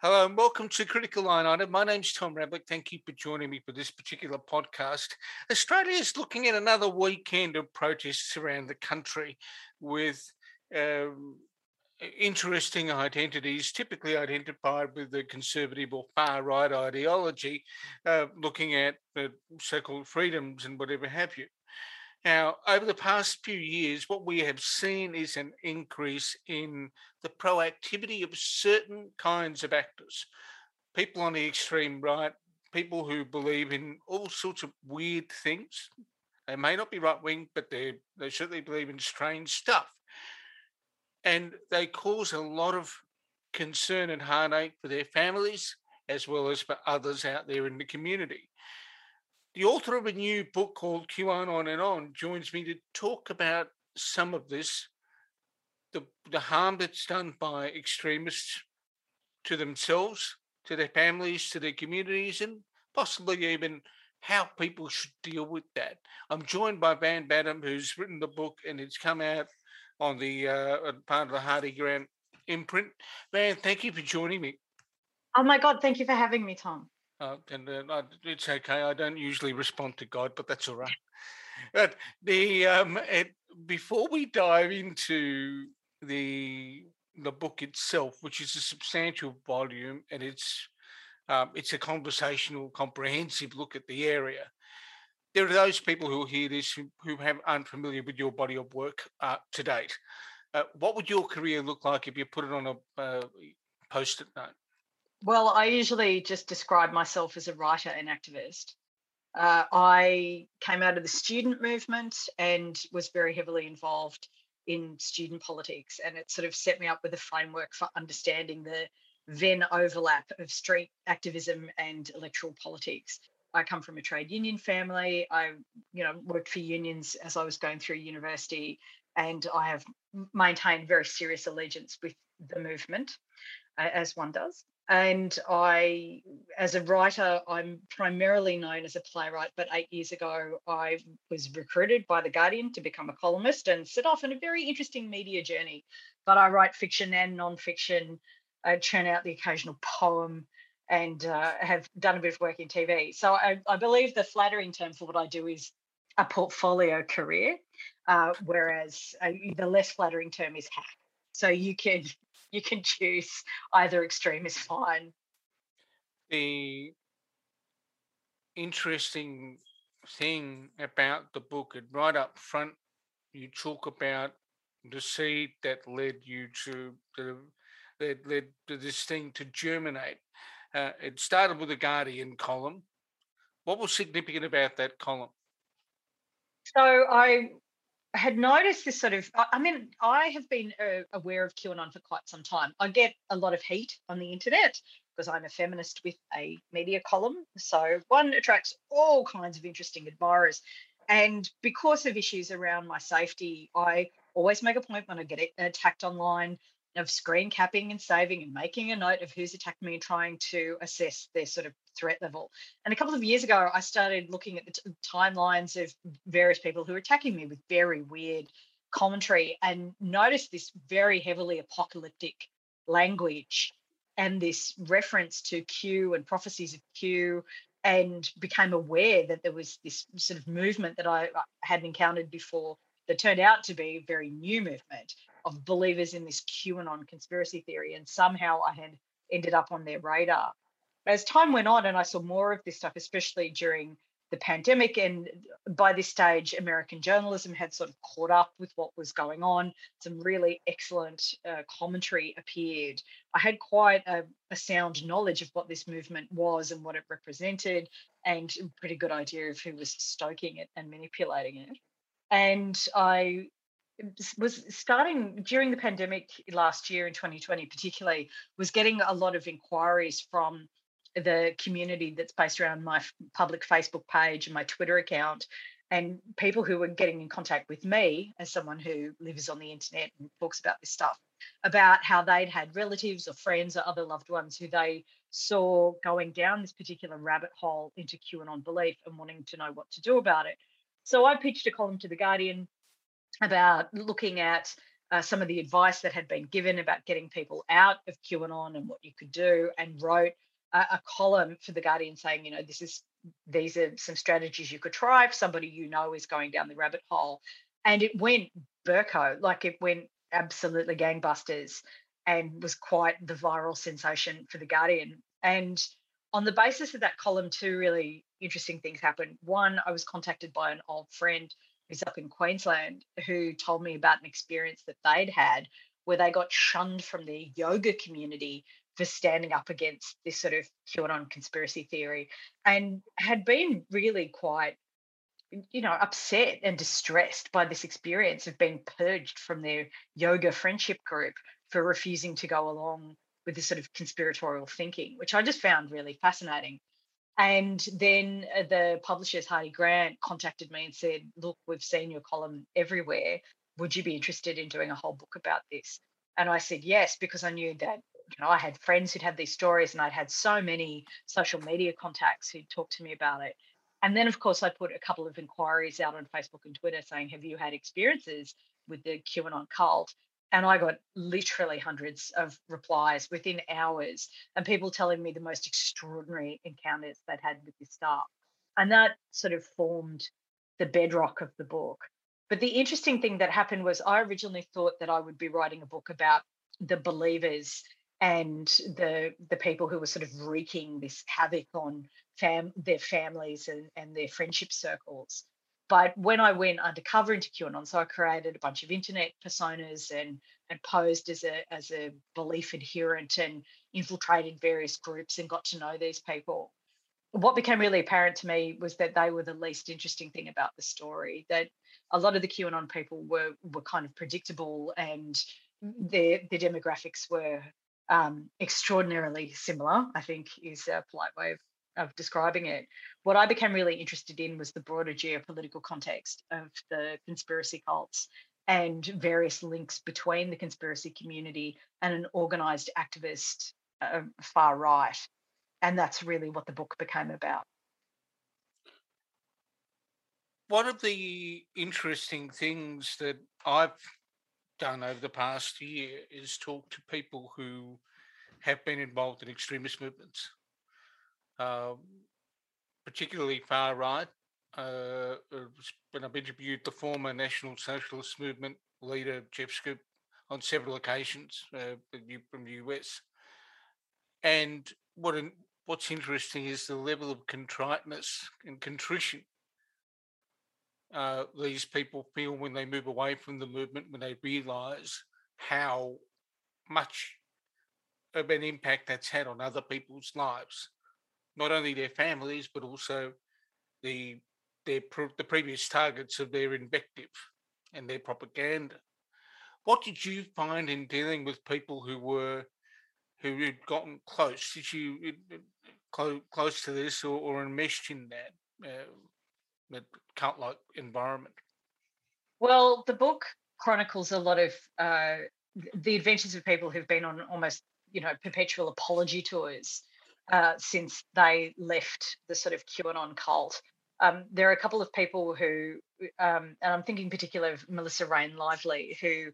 Hello and welcome to Critical Line Item. My name's Tom Rablick. Thank you for joining me for this particular podcast. Australia is looking at another weekend of protests around the country with um, interesting identities, typically identified with the conservative or far right ideology, uh, looking at the so called freedoms and whatever have you. Now, over the past few years, what we have seen is an increase in the proactivity of certain kinds of actors, people on the extreme right, people who believe in all sorts of weird things. They may not be right wing, but they they certainly believe in strange stuff, and they cause a lot of concern and heartache for their families as well as for others out there in the community. The author of a new book called QAnon On and On joins me to talk about some of this, the, the harm that's done by extremists to themselves, to their families, to their communities, and possibly even how people should deal with that. I'm joined by Van Badham, who's written the book and it's come out on the uh, part of the Hardie Grant imprint. Van, thank you for joining me. Oh my God, thank you for having me, Tom. Uh, and uh, it's okay. I don't usually respond to God, but that's all right. But the um, it, before we dive into the the book itself, which is a substantial volume, and it's um, it's a conversational, comprehensive look at the area. There are those people who hear this who, who have unfamiliar with your body of work uh, to date. Uh, what would your career look like if you put it on a uh, post-it note? Well, I usually just describe myself as a writer and activist. Uh, I came out of the student movement and was very heavily involved in student politics, and it sort of set me up with a framework for understanding the then overlap of street activism and electoral politics. I come from a trade union family. I, you know, worked for unions as I was going through university, and I have maintained very serious allegiance with the movement, uh, as one does and I, as a writer, I'm primarily known as a playwright. But eight years ago, I was recruited by The Guardian to become a columnist and set off on a very interesting media journey. But I write fiction and non-fiction, I churn out the occasional poem, and uh, have done a bit of work in TV. So I, I, believe the flattering term for what I do is a portfolio career, uh, whereas uh, the less flattering term is hack. So you can you can choose either extreme is fine. The interesting thing about the book, and right up front, you talk about the seed that led you to the that led to this thing to germinate. Uh, it started with a Guardian column. What was significant about that column? So I had noticed this sort of i mean i have been uh, aware of qanon for quite some time. I get a lot of heat on the internet because i'm a feminist with a media column. So one attracts all kinds of interesting admirers. And because of issues around my safety i always make a point when i get attacked online of screen capping and saving and making a note of who's attacked me and trying to assess their sort of threat level. And a couple of years ago, I started looking at the t- timelines of various people who were attacking me with very weird commentary and noticed this very heavily apocalyptic language and this reference to Q and prophecies of Q and became aware that there was this sort of movement that I hadn't encountered before that turned out to be a very new movement of believers in this QAnon conspiracy theory. And somehow I had ended up on their radar. As time went on and I saw more of this stuff, especially during the pandemic, and by this stage, American journalism had sort of caught up with what was going on. Some really excellent uh, commentary appeared. I had quite a, a sound knowledge of what this movement was and what it represented, and a pretty good idea of who was stoking it and manipulating it. And I was starting during the pandemic last year in 2020 particularly was getting a lot of inquiries from the community that's based around my public facebook page and my twitter account and people who were getting in contact with me as someone who lives on the internet and talks about this stuff about how they'd had relatives or friends or other loved ones who they saw going down this particular rabbit hole into qanon belief and wanting to know what to do about it. So i pitched a column to the guardian about looking at uh, some of the advice that had been given about getting people out of QAnon and what you could do, and wrote a, a column for the Guardian saying, you know, this is these are some strategies you could try if somebody you know is going down the rabbit hole. And it went Burko, like it went absolutely gangbusters and was quite the viral sensation for the Guardian. And on the basis of that column, two really interesting things happened. One, I was contacted by an old friend who's up in Queensland who told me about an experience that they'd had where they got shunned from the yoga community for standing up against this sort of QAnon conspiracy theory and had been really quite you know upset and distressed by this experience of being purged from their yoga friendship group for refusing to go along with this sort of conspiratorial thinking which i just found really fascinating and then uh, the publishers, Hardie Grant, contacted me and said, Look, we've seen your column everywhere. Would you be interested in doing a whole book about this? And I said yes, because I knew that you know I had friends who'd had these stories and I'd had so many social media contacts who'd talked to me about it. And then, of course, I put a couple of inquiries out on Facebook and Twitter saying, Have you had experiences with the QAnon cult? And I got literally hundreds of replies within hours, and people telling me the most extraordinary encounters they'd had with this stuff. And that sort of formed the bedrock of the book. But the interesting thing that happened was I originally thought that I would be writing a book about the believers and the the people who were sort of wreaking this havoc on fam their families and, and their friendship circles. But when I went undercover into QAnon, so I created a bunch of internet personas and and posed as a as a belief adherent and infiltrated various groups and got to know these people. What became really apparent to me was that they were the least interesting thing about the story. That a lot of the QAnon people were were kind of predictable and their their demographics were um, extraordinarily similar. I think is a polite way of of describing it. What I became really interested in was the broader geopolitical context of the conspiracy cults and various links between the conspiracy community and an organized activist uh, far right. And that's really what the book became about. One of the interesting things that I've done over the past year is talk to people who have been involved in extremist movements um, particularly far right. Uh, when I've interviewed the former National Socialist Movement leader Jeff Schoep on several occasions uh, from the US, and what an, what's interesting is the level of contriteness and contrition uh, these people feel when they move away from the movement, when they realise how much of an impact that's had on other people's lives not only their families but also the their the previous targets of their invective and their propaganda. What did you find in dealing with people who were who had gotten close? Did you close close to this or, or enmeshed in that uh, that cult-like environment? Well, the book chronicles a lot of uh, the adventures of people who've been on almost you know perpetual apology tours uh, since they left the sort of QAnon cult. Um, there are a couple of people who, um, and I'm thinking particularly of Melissa Rein Lively, who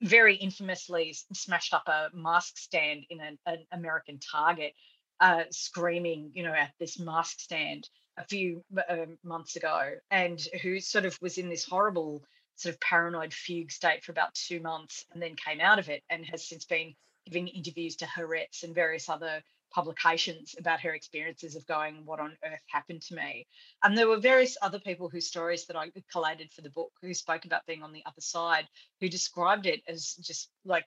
very infamously smashed up a mask stand in an, an American Target, uh, screaming, you know, at this mask stand a few uh, months ago, and who sort of was in this horrible sort of paranoid fugue state for about two months, and then came out of it, and has since been giving interviews to Haaretz and various other publications about her experiences of going, What on earth happened to me? And there were various other people whose stories that I collated for the book who spoke about being on the other side, who described it as just like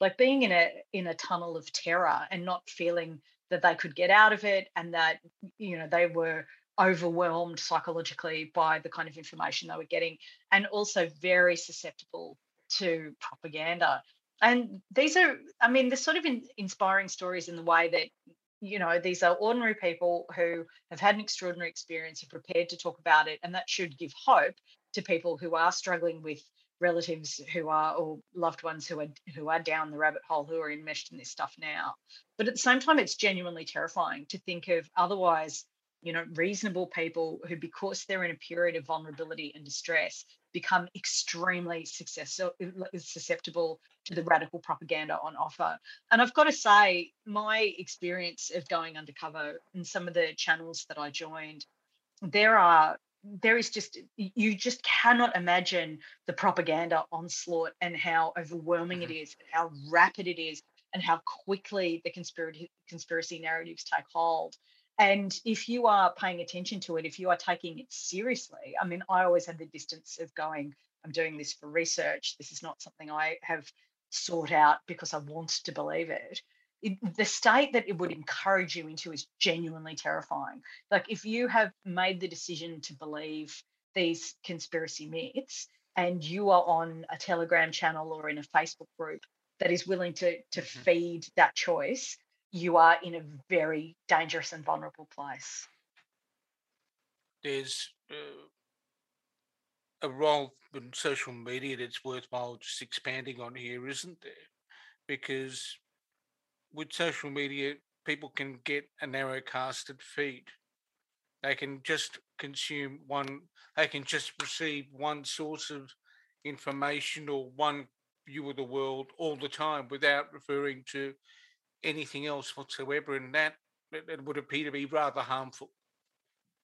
like being in a in a tunnel of terror and not feeling that they could get out of it and that you know they were overwhelmed psychologically by the kind of information they were getting and also very susceptible to propaganda and these are i mean they're sort of in, inspiring stories in the way that you know these are ordinary people who have had an extraordinary experience are prepared to talk about it and that should give hope to people who are struggling with relatives who are or loved ones who are who are down the rabbit hole who are enmeshed in this stuff now. But at the same time it's genuinely terrifying to think of otherwise you know reasonable people who because they're in a period of vulnerability and distress become extremely successful, susceptible to the radical propaganda on offer. And I've got to say, my experience of going undercover in some of the channels that I joined, there are there is just you just cannot imagine the propaganda onslaught and how overwhelming mm-hmm. it is and how rapid it is and how quickly the conspiracy conspiracy narratives take hold and if you are paying attention to it if you are taking it seriously i mean i always had the distance of going i'm doing this for research this is not something i have sought out because i want to believe it it, the state that it would encourage you into is genuinely terrifying. Like if you have made the decision to believe these conspiracy myths and you are on a Telegram channel or in a Facebook group that is willing to to mm-hmm. feed that choice, you are in a very dangerous and vulnerable place. There's uh, a role in social media that's worthwhile just expanding on here, isn't there? Because with social media, people can get a narrow casted feed. They can just consume one, they can just receive one source of information or one view of the world all the time without referring to anything else whatsoever. And that, it would appear to be rather harmful.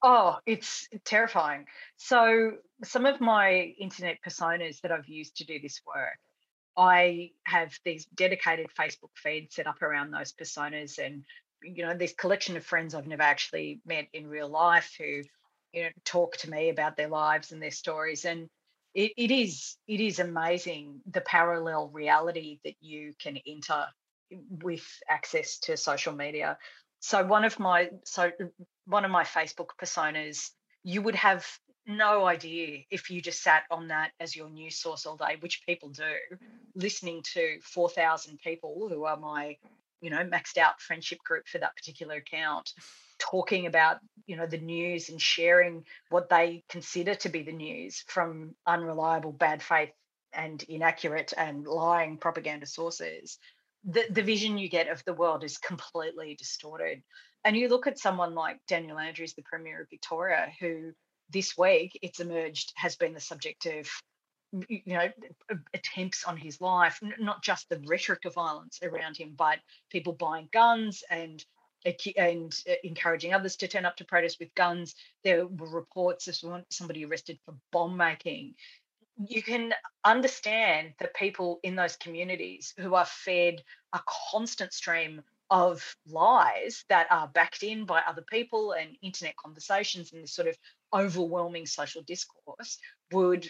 Oh, it's terrifying. So, some of my internet personas that I've used to do this work I have these dedicated Facebook feeds set up around those personas and you know this collection of friends I've never actually met in real life who you know talk to me about their lives and their stories and it, it is it is amazing the parallel reality that you can enter with access to social media so one of my so one of my facebook personas you would have no idea if you just sat on that as your news source all day, which people do, listening to 4,000 people who are my, you know, maxed out friendship group for that particular account, talking about, you know, the news and sharing what they consider to be the news from unreliable, bad faith and inaccurate and lying propaganda sources. The, the vision you get of the world is completely distorted. And you look at someone like Daniel Andrews, the Premier of Victoria, who this week it's emerged has been the subject of you know attempts on his life not just the rhetoric of violence around him but people buying guns and and uh, encouraging others to turn up to protest with guns there were reports of somebody arrested for bomb making you can understand that people in those communities who are fed a constant stream of lies that are backed in by other people and internet conversations and this sort of overwhelming social discourse would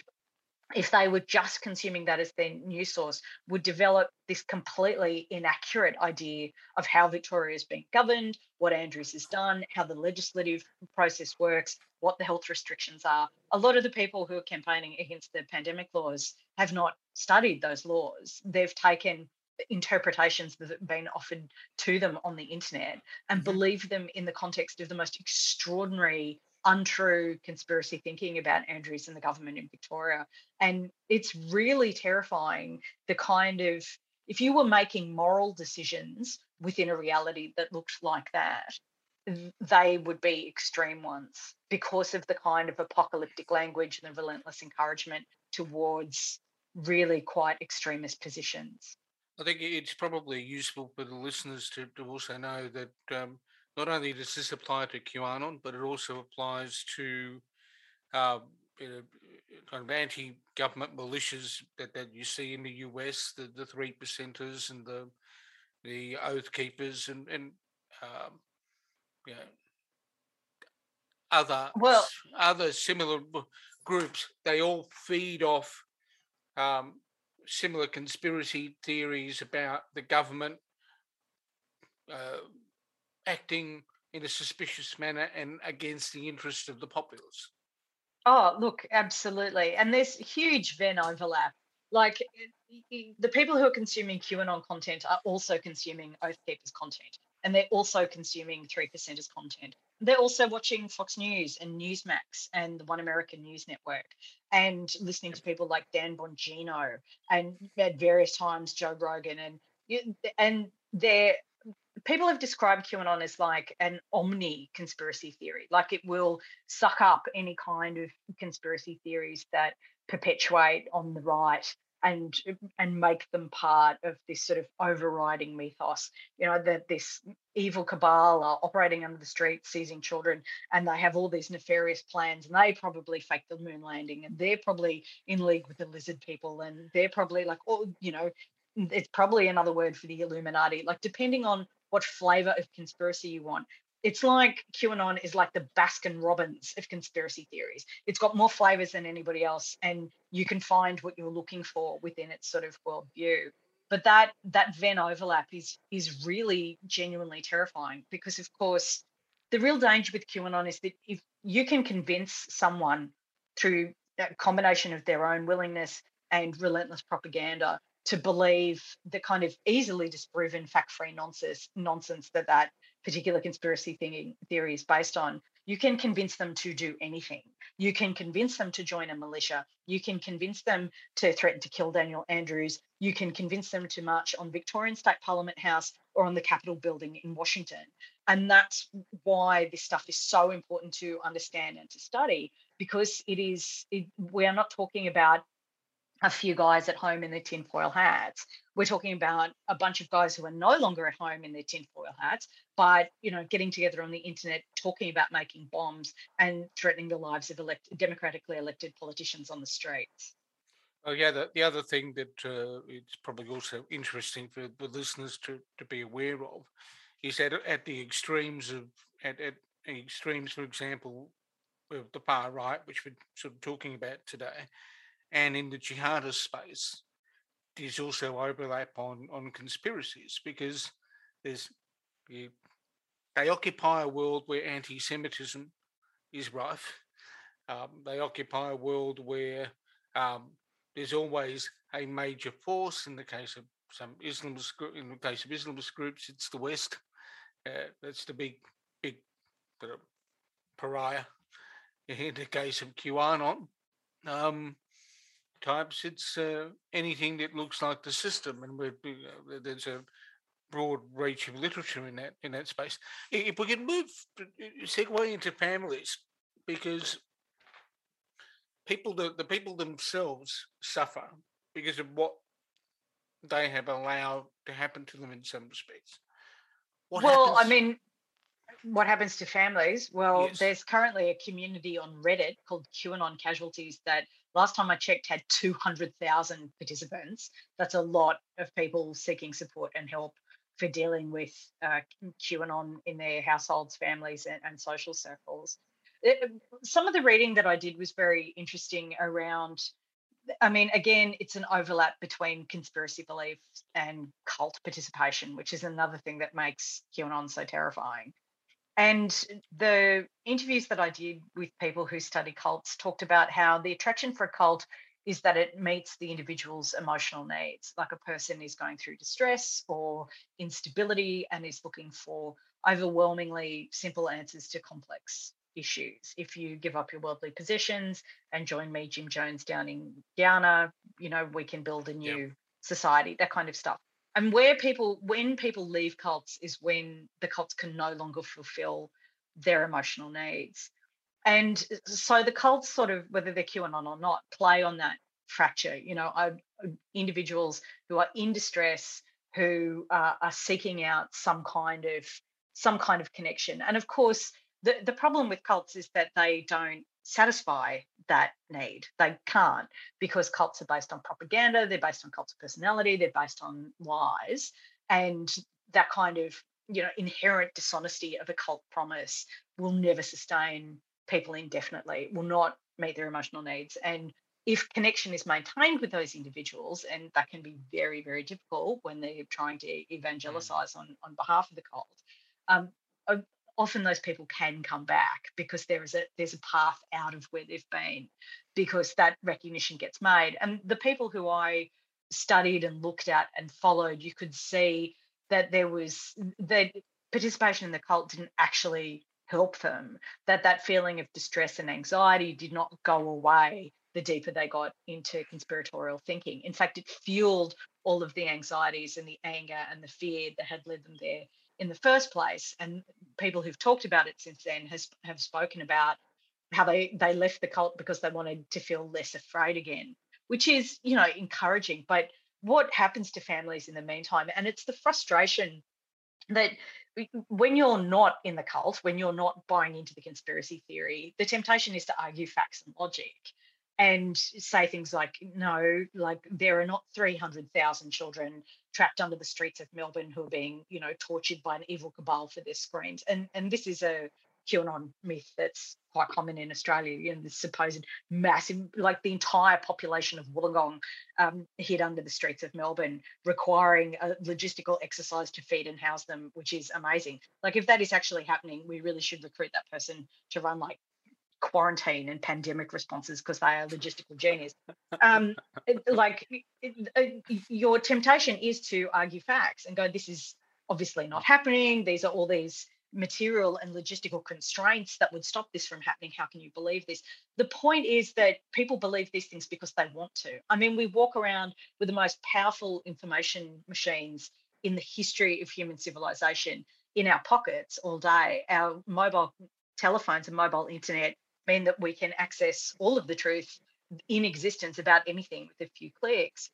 if they were just consuming that as their news source, would develop this completely inaccurate idea of how Victoria is being governed, what Andrews has done, how the legislative process works, what the health restrictions are. A lot of the people who are campaigning against the pandemic laws have not studied those laws. They've taken interpretations that have been offered to them on the internet and mm-hmm. believe them in the context of the most extraordinary untrue conspiracy thinking about Andrews and the government in Victoria. And it's really terrifying the kind of, if you were making moral decisions within a reality that looked like that, they would be extreme ones because of the kind of apocalyptic language and the relentless encouragement towards really quite extremist positions. I think it's probably useful for the listeners to, to also know that um, not only does this apply to QAnon, but it also applies to uh, you know, kind of anti-government militias that, that you see in the US, the, the three percenters and the the oath keepers and and um, you know, other well other similar groups. They all feed off um, similar conspiracy theories about the government. Uh, acting in a suspicious manner and against the interests of the populace. Oh, look, absolutely. And there's huge Venn overlap. Like the people who are consuming QAnon content are also consuming Oath Keepers content, and they're also consuming Three Percenters content. They're also watching Fox News and Newsmax and the One American News Network, and listening to people like Dan Bongino and at various times Joe Rogan, and and they're people have described QAnon as like an omni conspiracy theory, like it will suck up any kind of conspiracy theories that perpetuate on the right and and make them part of this sort of overriding mythos. You know that this evil cabal are operating under the streets seizing children and they have all these nefarious plans and they probably fake the moon landing and they're probably in league with the lizard people and they're probably like oh you know it's probably another word for the illuminati. Like depending on what flavor of conspiracy you want it's like QAnon is like the Baskin Robbins of conspiracy theories. It's got more flavors than anybody else, and you can find what you're looking for within its sort of worldview. But that that Venn overlap is is really genuinely terrifying because, of course, the real danger with QAnon is that if you can convince someone through a combination of their own willingness and relentless propaganda to believe the kind of easily disproven fact-free nonsense nonsense that that particular conspiracy thinking theory is based on, you can convince them to do anything. You can convince them to join a militia. You can convince them to threaten to kill Daniel Andrews. You can convince them to march on Victorian State Parliament House or on the Capitol building in Washington. And that's why this stuff is so important to understand and to study because it is, it, we are not talking about a few guys at home in their tinfoil hats. We're talking about a bunch of guys who are no longer at home in their tinfoil hats, but you know, getting together on the internet, talking about making bombs and threatening the lives of elect- democratically elected politicians on the streets. Oh yeah, the, the other thing that uh, it's probably also interesting for the listeners to, to be aware of is that at the extremes of at, at extremes, for example, of the far right, which we're sort of talking about today, and in the jihadist space, there's also overlap on, on conspiracies because there's they occupy a world where anti-Semitism is rife. Um, they occupy a world where um, there's always a major force. In the case of some Islamist, in the case of Islamist groups, it's the West. Uh, that's the big, big pariah. In the case of QAnon, um, types, it's uh, anything that looks like the system, and we're, uh, there's a broad reach of literature in that in that space. If we can move uh, segue into families, because people the, the people themselves suffer because of what they have allowed to happen to them in some respects. What well, happens? I mean, what happens to families? Well, yes. there's currently a community on Reddit called QAnon Casualties that last time I checked had 200,000 participants. That's a lot of people seeking support and help for dealing with uh, QAnon in their households, families, and, and social circles. It, some of the reading that I did was very interesting around. I mean, again, it's an overlap between conspiracy beliefs and cult participation, which is another thing that makes QAnon so terrifying. And the interviews that I did with people who study cults talked about how the attraction for a cult is that it meets the individual's emotional needs. Like a person is going through distress or instability and is looking for overwhelmingly simple answers to complex issues. If you give up your worldly possessions and join me, Jim Jones, down in Guyana, you know, we can build a new yep. society, that kind of stuff and where people when people leave cults is when the cults can no longer fulfill their emotional needs. And so the cults sort of whether they're qanon or not play on that fracture you know I, individuals who are in distress who uh, are seeking out some kind of some kind of connection. And of course the, the problem with cults is that they don't satisfy that need. They can't because cults are based on propaganda, they're based on cults of personality, they're based on lies. And that kind of you know inherent dishonesty of a cult promise will never sustain people indefinitely, will not meet their emotional needs. And if connection is maintained with those individuals, and that can be very, very difficult when they're trying to mm. evangelize on, on behalf of the cult, um, often those people can come back because there is a there's a path out of where they've been because that recognition gets made. And the people who i studied and looked at and followed you could see that there was that participation in the cult didn't actually help them that that feeling of distress and anxiety did not go away the deeper they got into conspiratorial thinking. In fact it fueled all of the anxieties and the anger and the fear that had led them there in the first place. And people who've talked about it since then has have spoken about how they they left the cult because they wanted to feel less afraid again, which is you know encouraging. But what happens to families in the meantime? And it's the frustration that when you're not in the cult, when you're not buying into the conspiracy theory, the temptation is to argue facts and logic and say things like, no, like there are not 300,000 children trapped under the streets of Melbourne who are being, you know, tortured by an evil cabal for their screens. And and this is a QAnon myth that's quite common in Australia. You know, the supposed massive, like the entire population of Wollongong um, hid under the streets of Melbourne, requiring a logistical exercise to feed and house them, which is amazing. Like, if that is actually happening, we really should recruit that person to run like quarantine and pandemic responses because they are logistical genius. Um, like, uh, your temptation is to argue facts and go, this is obviously not happening. These are all these material and logistical constraints that would stop this from happening. How can you believe this? The point is that people believe these things because they want to. I mean, we walk around with the most powerful information machines in the history of human civilization in our pockets all day. Our mobile telephones and mobile internet mean that we can access all of the truth in existence about anything with a few clicks.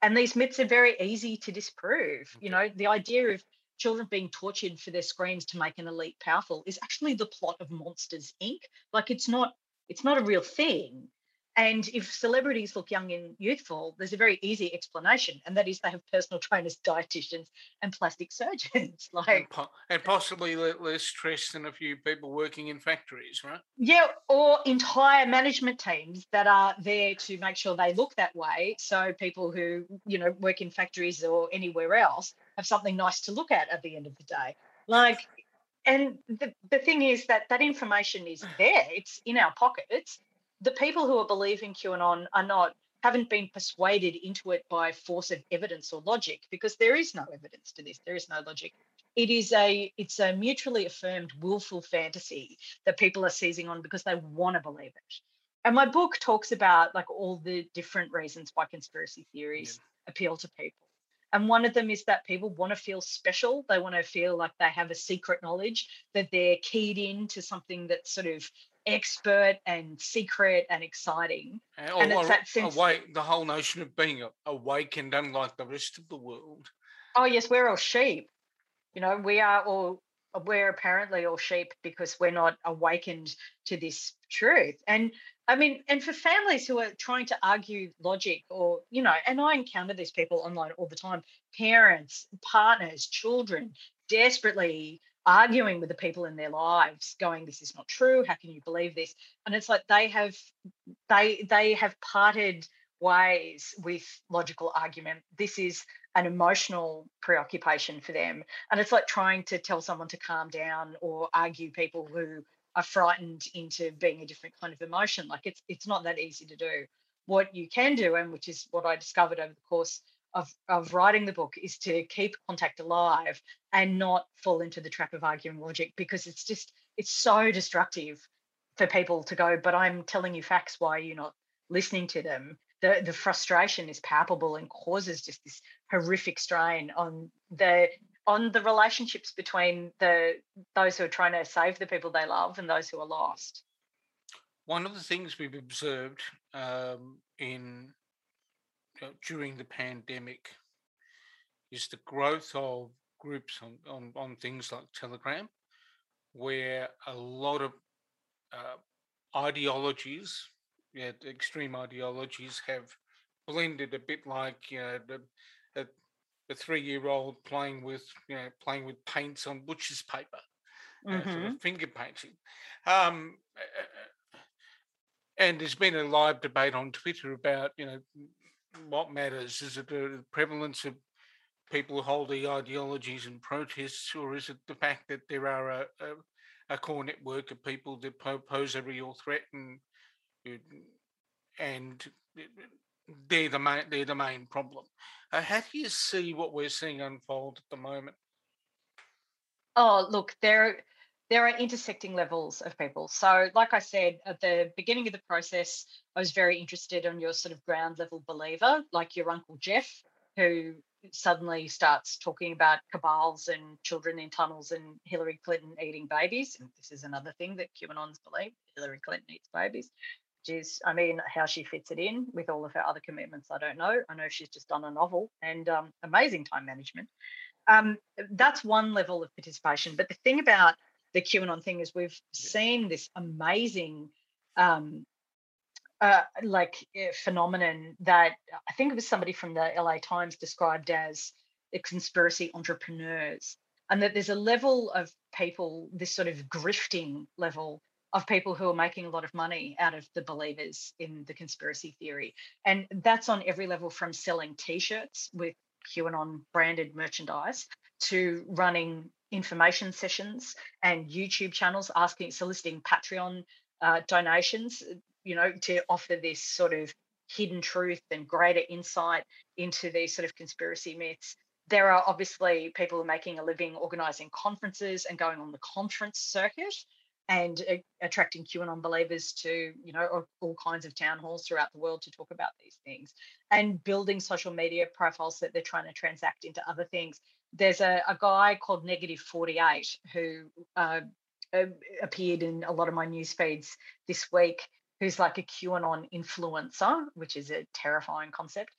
And these myths are very easy to disprove. You know, the idea of children being tortured for their screens to make an elite powerful is actually the plot of Monsters Inc. Like it's not it's not a real thing. And if celebrities look young and youthful, there's a very easy explanation, and that is they have personal trainers, dietitians, and plastic surgeons. Like and, po- and possibly less stress than a few people working in factories, right? Yeah, or entire management teams that are there to make sure they look that way. So people who you know work in factories or anywhere else have something nice to look at at the end of the day. Like, and the, the thing is that that information is there. It's in our pockets the people who are believing QAnon are not haven't been persuaded into it by force of evidence or logic because there is no evidence to this. There is no logic. It is a it's a mutually affirmed willful fantasy that people are seizing on because they want to believe it. And my book talks about like all the different reasons why conspiracy theories yeah. appeal to people. And one of them is that people want to feel special. They want to feel like they have a secret knowledge that they're keyed in to something that's sort of expert and secret and exciting. And, oh, and it's that sense awake, the whole notion of being awakened, unlike the rest of the world. Oh yes, we're all sheep. You know, we are all we're apparently all sheep because we're not awakened to this truth. And I mean, and for families who are trying to argue logic or, you know, and I encounter these people online all the time parents, partners, children desperately arguing with the people in their lives going this is not true. How can you believe this? And it's like they have they they have parted ways with logical argument. This is an emotional preoccupation for them. And it's like trying to tell someone to calm down or argue people who are frightened into being a different kind of emotion. Like it's it's not that easy to do. What you can do and which is what i discovered over the course of, of writing the book is to keep contact alive and not fall into the trap of arguing logic because it's just it's so destructive for people to go but i'm telling you facts why you're not listening to them? The the frustration is palpable and causes just this horrific strain on the on the relationships between the those who are trying to save the people they love and those who are lost. One of the things we've observed um, in during the pandemic is the growth of groups on, on, on things like Telegram, where a lot of uh, ideologies, yeah, extreme ideologies, have blended a bit like you know the, the, the three-year-old playing with you know playing with paints on butcher's paper, mm-hmm. uh, sort of mm-hmm. finger painting. Um, and there's been a live debate on Twitter about you know what matters? Is it the prevalence of people who hold the ideologies and protests, or is it the fact that there are a, a, a core network of people that pose a real threat and and they're the main they're the main problem? Uh, how do you see what we're seeing unfold at the moment? Oh, look, there there are intersecting levels of people. So, like I said at the beginning of the process, I was very interested on your sort of ground level believer, like your Uncle Jeff, who suddenly starts talking about cabals and children in tunnels and Hillary Clinton eating babies. And this is another thing that QAnons believe Hillary Clinton eats babies. She's, I mean, how she fits it in with all of her other commitments, I don't know. I know she's just done a novel and um, amazing time management. Um, that's one level of participation. But the thing about the QAnon thing is we've seen this amazing um, uh, like uh, phenomenon that I think it was somebody from the LA Times described as the conspiracy entrepreneurs, and that there's a level of people, this sort of grifting level of people who are making a lot of money out of the believers in the conspiracy theory. And that's on every level from selling t shirts with QAnon branded merchandise to running information sessions and YouTube channels asking, soliciting Patreon uh, donations you know, to offer this sort of hidden truth and greater insight into these sort of conspiracy myths. There are obviously people making a living organizing conferences and going on the conference circuit and uh, attracting QAnon believers to, you know, all kinds of town halls throughout the world to talk about these things and building social media profiles that they're trying to transact into other things. There's a, a guy called Negative 48 who uh, appeared in a lot of my news feeds this week who's like a QAnon influencer, which is a terrifying concept.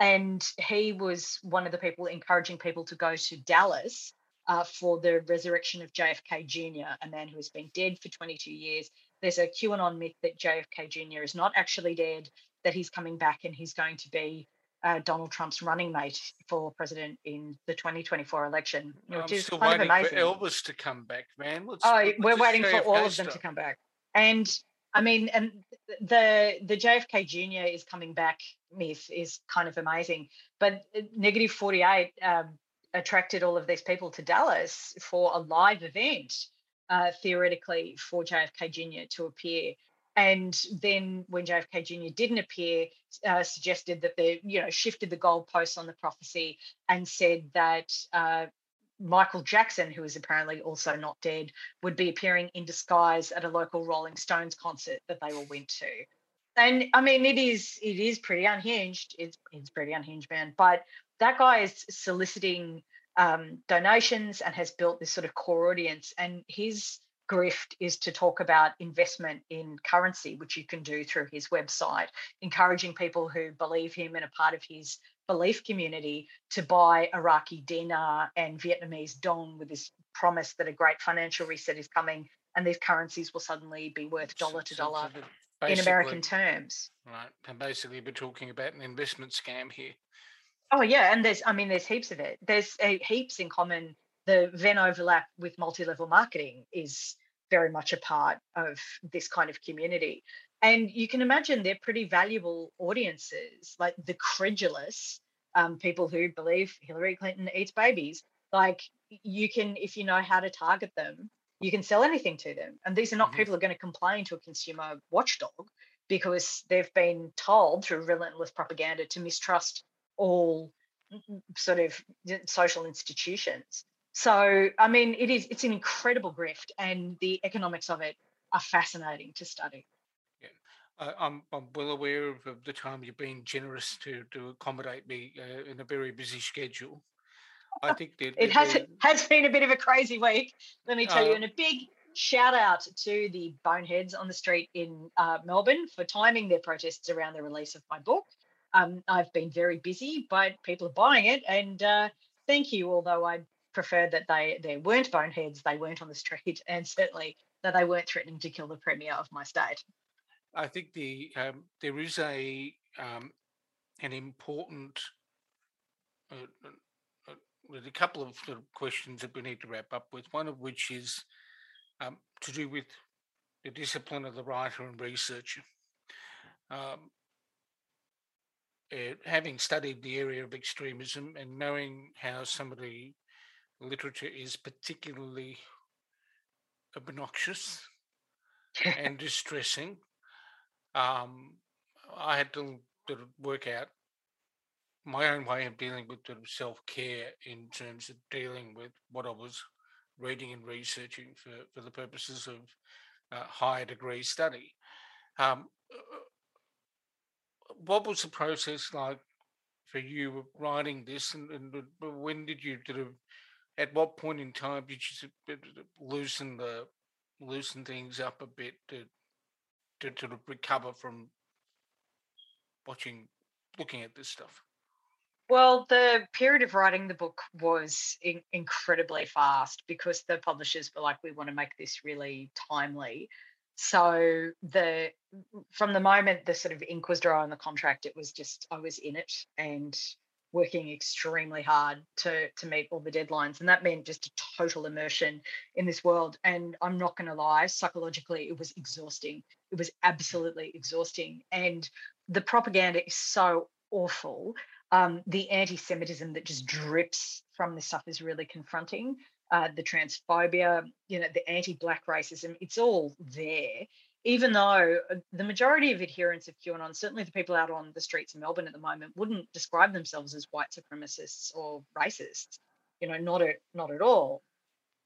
And he was one of the people encouraging people to go to Dallas uh, for the resurrection of JFK Jr., a man who has been dead for 22 years. There's a QAnon myth that JFK Jr. is not actually dead, that he's coming back and he's going to be uh, Donald Trump's running mate for president in the 2024 election, which I'm is still kind waiting of amazing. for Elvis to come back, man. Let's, oh, let's we're waiting for all of them to come back. And I mean, and the the JFK Jr. is coming back myth is kind of amazing. But uh, negative 48 um, attracted all of these people to Dallas for a live event, uh, theoretically for JFK Jr. to appear. And then when JFK Jr. didn't appear, uh, suggested that they, you know, shifted the goalposts on the prophecy and said that uh, Michael Jackson, who is apparently also not dead, would be appearing in disguise at a local Rolling Stones concert that they all went to. And I mean, it is it is pretty unhinged. It's it's pretty unhinged, man. But that guy is soliciting um, donations and has built this sort of core audience. And his grift is to talk about investment in currency, which you can do through his website, encouraging people who believe him and are part of his belief community to buy Iraqi dinar and Vietnamese dong with this promise that a great financial reset is coming and these currencies will suddenly be worth dollar to so dollar in American terms. Right. And basically, we're talking about an investment scam here. Oh yeah, and there's I mean there's heaps of it. There's uh, heaps in common. The Venn overlap with multi-level marketing is very much a part of this kind of community. And you can imagine they're pretty valuable audiences, like the credulous um, people who believe Hillary Clinton eats babies. Like you can, if you know how to target them, you can sell anything to them. And these are not Mhm. people who are going to complain to a consumer watchdog because they've been told through relentless propaganda to mistrust all mm, mm, sort of social institutions. So, I mean, it is it's an incredible grift, and the economics of it are fascinating to study. I, I'm, I'm well aware of, of the time you've been generous to, to accommodate me uh, in a very busy schedule. I think that It has has been a bit of a crazy week, let me tell you, Uh, and a big shout out to the boneheads on the street in uh, Melbourne for timing their protests around the release of my book. Um, I've been very busy, but people are buying it, and uh, thank you. Although I prefer that they they weren't boneheads, they weren't on the street, and certainly that they weren't threatening to kill the premier of my state. I think the um, there is a um, an important uh, uh, uh, a couple of questions that we need to wrap up with. One of which is um, to do with the discipline of the writer and researcher. Um, uh, having studied the area of extremism and knowing how some of the literature is particularly obnoxious and distressing, um, I had to sort of work out my own way of dealing with sort of self care in terms of dealing with what I was reading and researching for, for the purposes of uh, higher degree study. Um, what was the process like for you writing this, and, and when did you sort of, at what point in time did you uh, loosen the loosen things up a bit to to of recover from watching, looking at this stuff? Well, the period of writing the book was in- incredibly fast because the publishers were like, "We want to make this really timely." So the from the moment the sort of ink was dry on the contract, it was just I was in it and working extremely hard to to meet all the deadlines, and that meant just a total immersion in this world. And I'm not going to lie, psychologically, it was exhausting. It was absolutely exhausting, and the propaganda is so awful um, the anti-Semitism that just drips from this stuff is really confronting. Uh, the transphobia, you know, the anti-black racism, it's all there. Even though uh, the majority of adherents of QAnon, certainly the people out on the streets of Melbourne at the moment, wouldn't describe themselves as white supremacists or racists. You know, not at not at all.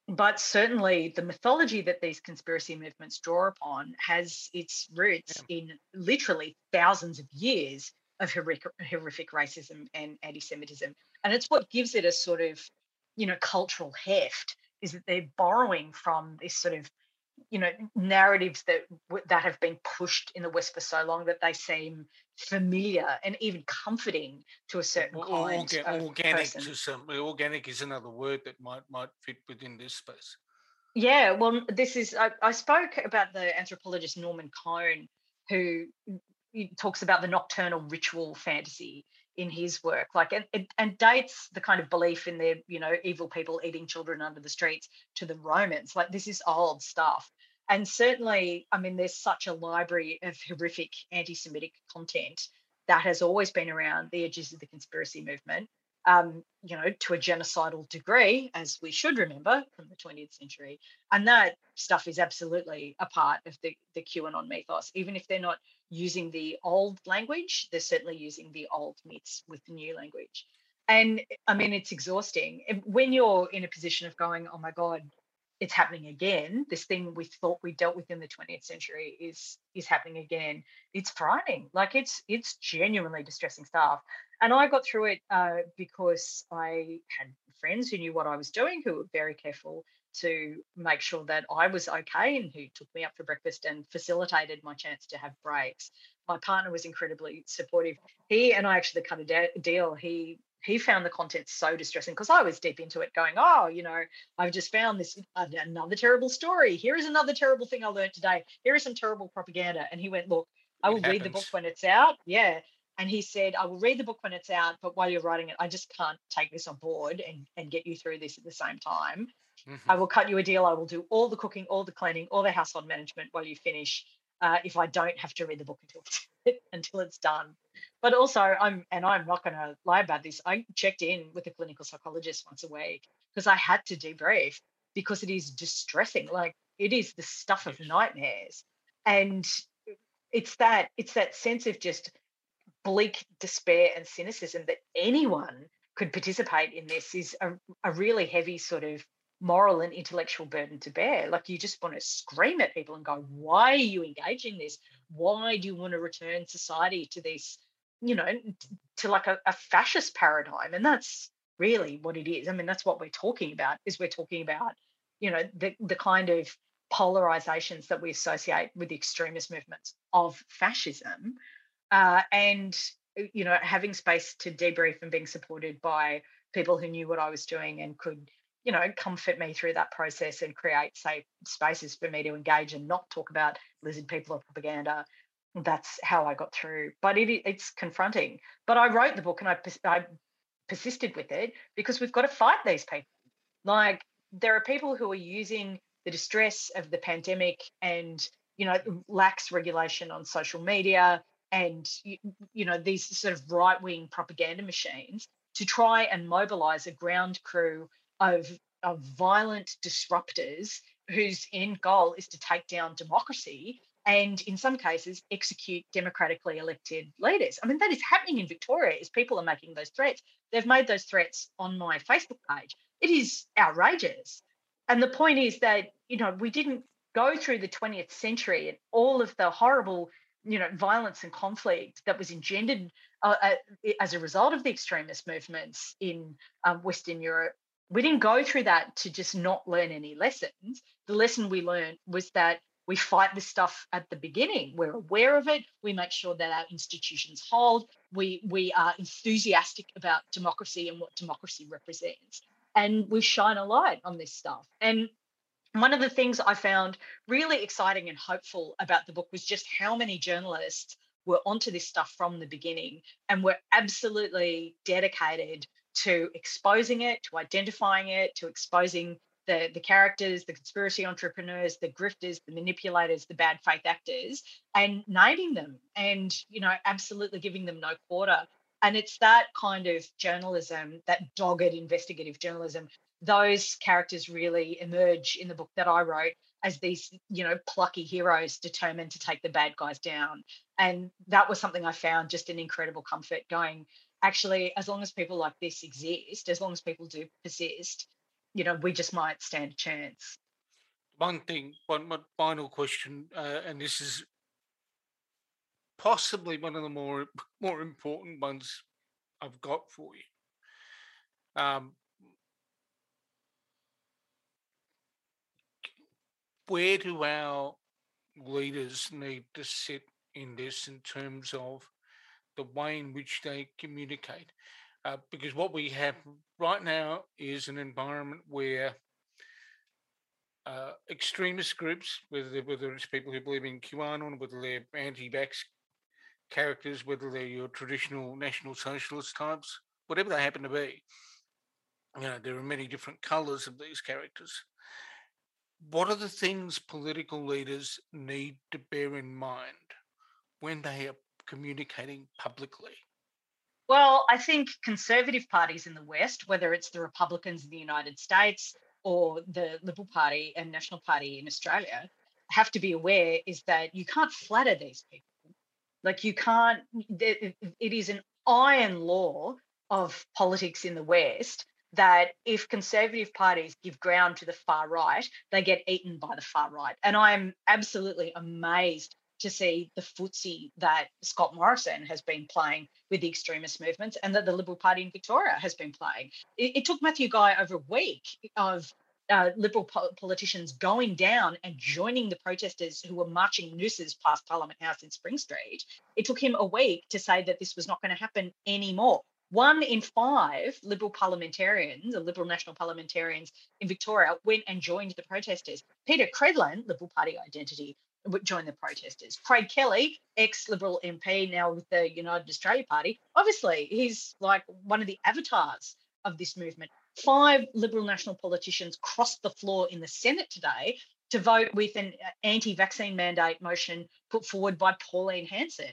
But certainly, the mythology that these conspiracy movements draw upon has its roots yeah. in literally thousands of years of horrific, horrific racism and anti-Semitism, and it's what gives it a sort of, you know, cultural heft. Is that they're borrowing from this sort of, you know, narratives that that have been pushed in the West for so long that they seem familiar and even comforting to a certain well, kind orga- of organic person. to some organic is another word that might might fit within this space. Yeah, well, this is I, I spoke about the anthropologist Norman Cohn, who talks about the nocturnal ritual fantasy in his work like and, and dates the kind of belief in the you know evil people eating children under the streets to the romans like this is old stuff and certainly i mean there's such a library of horrific anti-semitic content that has always been around the edges of the conspiracy movement um, you know, to a genocidal degree, as we should remember from the 20th century. And that stuff is absolutely a part of the, the QAnon mythos. Even if they're not using the old language, they're certainly using the old myths with the new language. And I mean, it's exhausting. When you're in a position of going, oh my God, it's happening again. This thing we thought we dealt with in the 20th century is is happening again. It's frightening. Like it's it's genuinely distressing stuff. And I got through it uh, because I had friends who knew what I was doing, who were very careful to make sure that I was okay and who took me up for breakfast and facilitated my chance to have breaks. My partner was incredibly supportive. He and I actually cut a de- deal. He he found the content so distressing because I was deep into it, going, "Oh, you know, I've just found this uh, another terrible story. Here is another terrible thing I learned today. Here is some terrible propaganda." And he went, "Look, I will it read the book when it's out." Yeah, and he said, I will read the book when it's out, but while you're writing it, I just can't take this on board and, and get you through this at the same time. Mm-hmm. I will cut you a deal. I will do all the cooking, all the cleaning, all the household management while you finish. Uh, if I don't have to read the book until it's, until it's done. But also, I'm and I'm not going to lie about this. I checked in with a clinical psychologist once a week because I had to debrief because it is distressing. Like it is the stuff of nightmares, and it's that it's that sense of just bleak despair and cynicism that anyone could participate in this is a, a really heavy sort of moral and intellectual burden to bear. Like you just want to scream at people and go, why are you engaging this? Why do you want to return society to this, you know, to like a, a fascist paradigm? And that's really what it is. I mean, that's what we're talking about, is we're talking about, you know, the, the kind of polarizations that we associate with the extremist movements of fascism. Uh, and, you know, having space to debrief and being supported by people who knew what I was doing and could you know, comfort me through that process and create safe spaces for me to engage and not talk about lizard people or propaganda. That's how I got through. But it, it's confronting. But I wrote the book and I, I persisted with it because we've got to fight these people. Like there are people who are using the distress of the pandemic and you know lax regulation on social media and you, you know these sort of right wing propaganda machines to try and mobilize a ground crew of, of violent disruptors whose end goal is to take down democracy and in some cases execute democratically elected leaders. I mean, that is happening in Victoria as people are making those threats. They've made those threats on my Facebook page. It is outrageous. And the point is that, you know, we didn't go through the 20th century and all of the horrible, you know, violence and conflict that was engendered uh, uh as a result of the extremist movements in um, Western Europe, we didn't go through that to just not learn any lessons. The lesson we learned was that we fight this stuff at the beginning. We're aware of it. We make sure that our institutions hold. We we are enthusiastic about democracy and what democracy represents, and we shine a light on this stuff. And one of the things I found really exciting and hopeful about the book was just how many journalists were onto this stuff from the beginning and were absolutely dedicated to exposing it, to identifying it, to exposing the, the characters, the conspiracy entrepreneurs, the grifters, the manipulators, the bad faith actors, and naming them and, you know, absolutely giving them no quarter. And it's that kind of journalism, that dogged investigative journalism, those characters really emerge in the book that I wrote as these, you know, plucky heroes determined to take the bad guys down. And that was something I found just an incredible comfort going, actually, as long as people like this exist, as long as people do persist, you know, we just might stand a chance. One thing, one, one final question, uh, and this is possibly one of the more more important ones I've got for you. Um, where do our leaders need to sit in this in terms of the way in which they communicate? Uh, because what we have right now is an environment where uh, extremist groups, whether whether it's people who believe in QAnon, whether they're anti-vax characters, whether they're your traditional national socialist types, whatever they happen to be, you know, there are many different colours of these characters. What are the things political leaders need to bear in mind when they are communicating publicly? Well, I think conservative parties in the West, whether it's the Republicans in the United States or the Liberal Party and National Party in Australia, have to be aware is that you can't flatter these people. Like you can't, it is an iron law of politics in the West that if conservative parties give ground to the far right, they get eaten by the far right. And I'm absolutely amazed to see the footsie that Scott Morrison has been playing with the extremist movements and that the Liberal Party in Victoria has been playing. It, it took Matthew Guy over a week of uh, Liberal po- politicians going down and joining the protesters who were marching nooses past Parliament House in Spring Street. It took him a week to say that this was not going to happen anymore. One in five Liberal parliamentarians, or Liberal national parliamentarians in Victoria, went and joined the protesters. Peta Credlin, Liberal Party identity, join the protesters. Craig Kelly, ex Liberal MP, now with the United Australia Party, obviously he's like one of the avatars of this movement. Five Liberal national politicians crossed the floor in the Senate today to vote with an uh, anti vaccine mandate motion put forward by Pauline Hanson.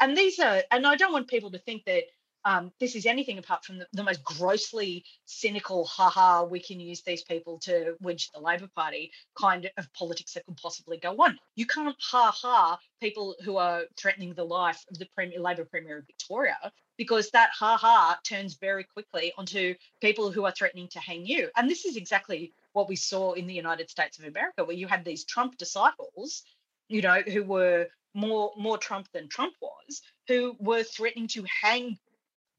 And these are, and I don't want people to think that um, this is anything apart from the, the, most grossly cynical, haha, we can use these people to wedge the Labor Party kind of politics that could possibly go on. You can't ha ha people who are threatening the life of the Premier, Labor Premier of Victoria because that ha ha turns very quickly onto people who are threatening to hang you. And this is exactly what we saw in the United States of America, where you had these Trump disciples, you know, who were more more Trump than Trump was, who were threatening to hang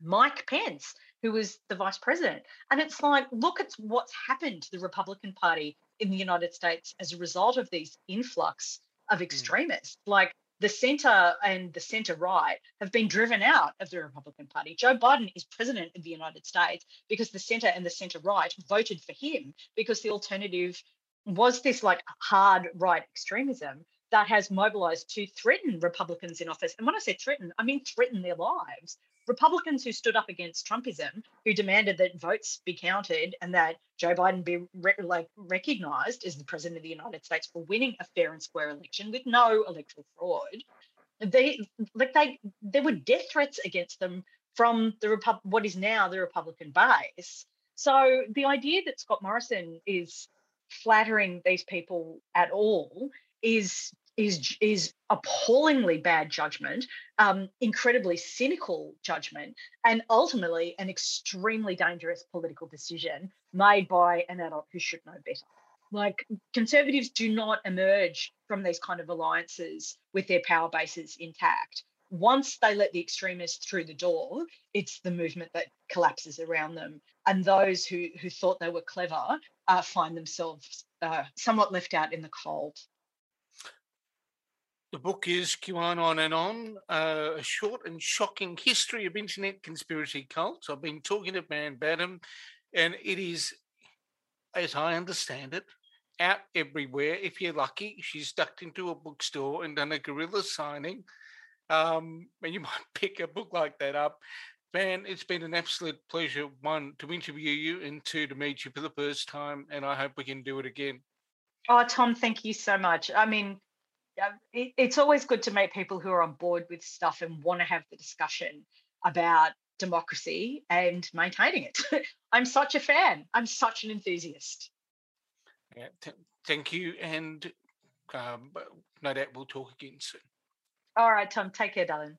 Mike Pence, who was the vice president. And it's like, look at what's happened to the Republican Party in the United States as a result of these influx of hmm. extremists. Mm. Like the center and the center right have been driven out of the Republican Party. Joe Biden is president of the United States because the center and the center right voted for him because the alternative was this like hard right extremism that has mobilized to threaten Republicans in office. And when I say threaten, I mean threaten their lives. Republicans who stood up against Trumpism, who demanded that votes be counted and that Joe Biden be re- like recognized as the president of the United States for winning a fair and square election with no electoral fraud. They like they there were death threats against them from the Repub- what is now the Republican base. So the idea that Scott Morrison is flattering these people at all is is is appallingly bad judgment, um, incredibly cynical judgment, and ultimately an extremely dangerous political decision made by an adult who should know better. Like conservatives do not emerge from these kind of alliances with their power bases intact. once they let the extremists through the door, it's the movement that collapses around them. And those who, who thought they were clever uh, find themselves uh, somewhat left out in the cold. The book is QAnon and On, uh, a short and shocking history of internet conspiracy cults. I've been talking to Van Badham, and it is, as I understand it, out everywhere. If you're lucky, she's ducked into a bookstore and done a guerrilla signing. Um, and you might pick a book like that up. Van, it's been an absolute pleasure, one, to interview you, and two, to meet you for the first time. And I hope we can do it again. Oh, Tom, thank you so much. I mean, it's always good to meet people who are on board with stuff and want to have the discussion about democracy and maintaining it. I'm such a fan. I'm such an enthusiast. Yeah, th- thank you. And um, no doubt we'll talk again soon. All right, Tom. Take care, darling.